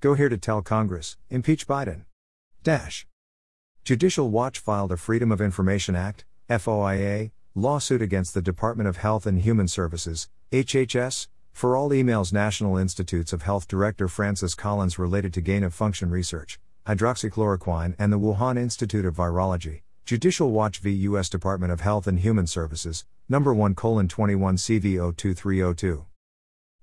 Go here to tell Congress, impeach Biden. Dash. Judicial Watch filed a Freedom of Information Act, FOIA, lawsuit against the Department of Health and Human Services, HHS, for all emails National Institutes of Health Director Francis Collins related to gain of function research, hydroxychloroquine, and the Wuhan Institute of Virology. Judicial Watch v. U.S. Department of Health and Human Services, number 1 colon 21 CV 02302.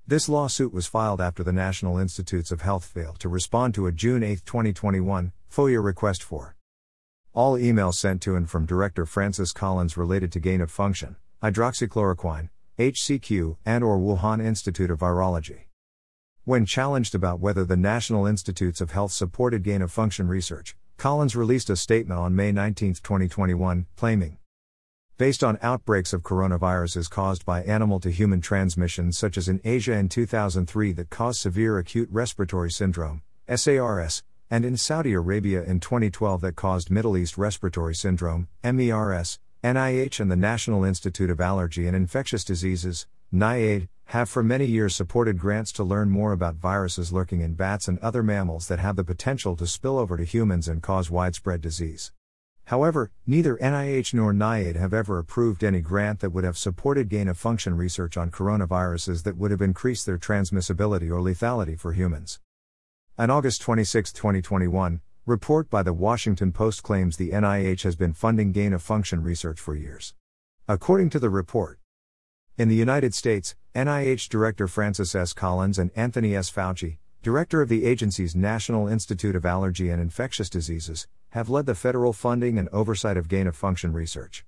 This lawsuit was filed after the National Institutes of Health failed to respond to a June 8, 2021, FOIA request for all emails sent to and from Director Francis Collins related to gain of function, hydroxychloroquine, HCQ, and or Wuhan Institute of Virology. When challenged about whether the National Institutes of Health supported gain of function research, Collins released a statement on May 19, 2021, claiming Based on outbreaks of coronaviruses caused by animal to human transmission, such as in Asia in 2003 that caused severe acute respiratory syndrome, SARS, and in Saudi Arabia in 2012 that caused Middle East respiratory syndrome, MERS, NIH and the National Institute of Allergy and Infectious Diseases, NIAID, have for many years supported grants to learn more about viruses lurking in bats and other mammals that have the potential to spill over to humans and cause widespread disease. However, neither NIH nor NIAID have ever approved any grant that would have supported gain of function research on coronaviruses that would have increased their transmissibility or lethality for humans. An August 26, 2021, report by the Washington Post claims the NIH has been funding gain of function research for years. According to the report, in the United States, NIH Director Francis S. Collins and Anthony S. Fauci, Director of the agency's National Institute of Allergy and Infectious Diseases, have led the federal funding and oversight of gain of function research.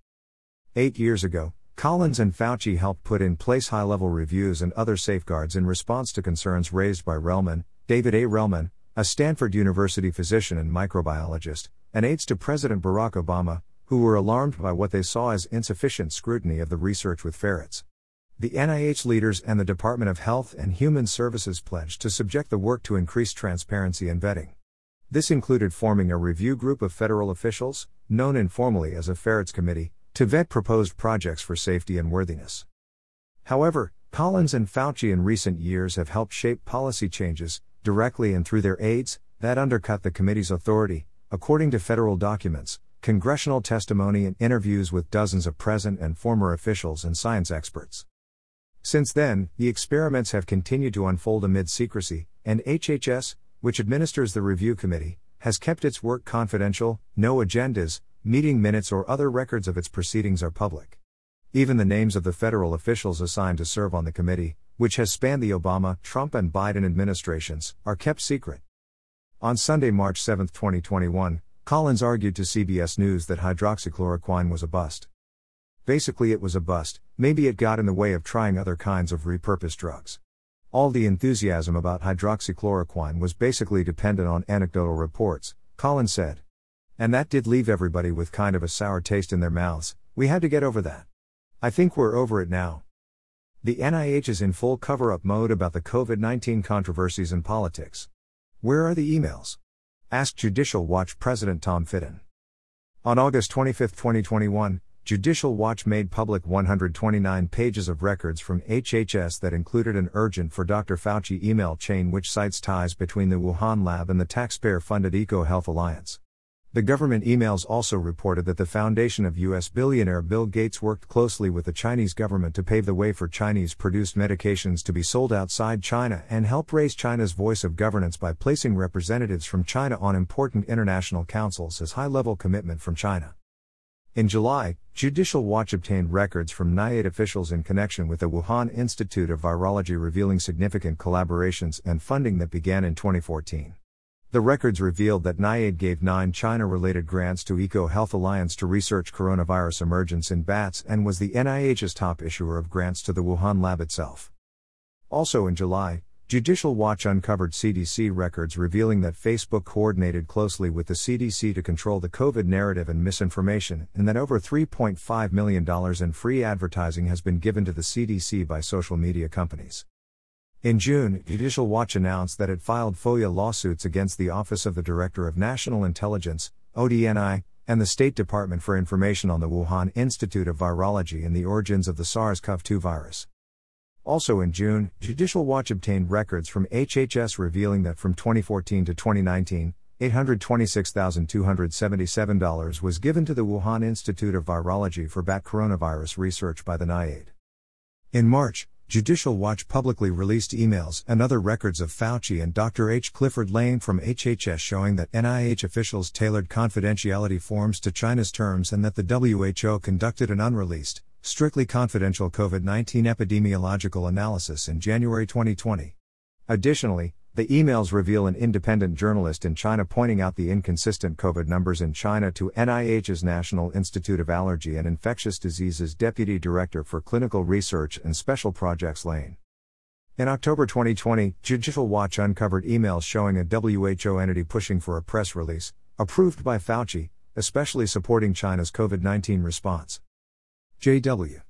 Eight years ago, Collins and Fauci helped put in place high level reviews and other safeguards in response to concerns raised by Relman, David A. Relman, a Stanford University physician and microbiologist, and aides to President Barack Obama, who were alarmed by what they saw as insufficient scrutiny of the research with ferrets. The NIH leaders and the Department of Health and Human Services pledged to subject the work to increased transparency and vetting. This included forming a review group of federal officials, known informally as a Ferrets Committee, to vet proposed projects for safety and worthiness. However, Collins and Fauci in recent years have helped shape policy changes, directly and through their aides, that undercut the committee's authority, according to federal documents, congressional testimony, and interviews with dozens of present and former officials and science experts. Since then, the experiments have continued to unfold amid secrecy, and HHS, which administers the review committee, has kept its work confidential, no agendas, meeting minutes, or other records of its proceedings are public. Even the names of the federal officials assigned to serve on the committee, which has spanned the Obama, Trump, and Biden administrations, are kept secret. On Sunday, March 7, 2021, Collins argued to CBS News that hydroxychloroquine was a bust. Basically, it was a bust, maybe it got in the way of trying other kinds of repurposed drugs. All the enthusiasm about hydroxychloroquine was basically dependent on anecdotal reports, Collins said. And that did leave everybody with kind of a sour taste in their mouths, we had to get over that. I think we're over it now. The NIH is in full cover up mode about the COVID 19 controversies and politics. Where are the emails? asked Judicial Watch President Tom Fitton. On August 25, 2021, Judicial Watch made public 129 pages of records from HHS that included an urgent for Dr. Fauci email chain which cites ties between the Wuhan lab and the taxpayer funded EcoHealth Alliance. The government emails also reported that the foundation of U.S. billionaire Bill Gates worked closely with the Chinese government to pave the way for Chinese produced medications to be sold outside China and help raise China's voice of governance by placing representatives from China on important international councils as high level commitment from China. In July, Judicial Watch obtained records from NIAID officials in connection with the Wuhan Institute of Virology revealing significant collaborations and funding that began in 2014. The records revealed that NIAID gave nine China related grants to Eco Health Alliance to research coronavirus emergence in bats and was the NIH's top issuer of grants to the Wuhan lab itself. Also in July, Judicial Watch uncovered CDC records revealing that Facebook coordinated closely with the CDC to control the COVID narrative and misinformation, and that over $3.5 million in free advertising has been given to the CDC by social media companies. In June, Judicial Watch announced that it filed FOIA lawsuits against the Office of the Director of National Intelligence, ODNI, and the State Department for information on the Wuhan Institute of Virology and the origins of the SARS CoV 2 virus. Also in June, Judicial Watch obtained records from HHS revealing that from 2014 to 2019, $826,277 was given to the Wuhan Institute of Virology for bat coronavirus research by the NIAID. In March, Judicial Watch publicly released emails and other records of Fauci and Dr. H. Clifford Lane from HHS showing that NIH officials tailored confidentiality forms to China's terms and that the WHO conducted an unreleased, strictly confidential COVID 19 epidemiological analysis in January 2020. Additionally, the emails reveal an independent journalist in China pointing out the inconsistent COVID numbers in China to NIH's National Institute of Allergy and Infectious Diseases Deputy Director for Clinical Research and Special Projects Lane. In October 2020, Judicial Watch uncovered emails showing a WHO entity pushing for a press release, approved by Fauci, especially supporting China's COVID 19 response. JW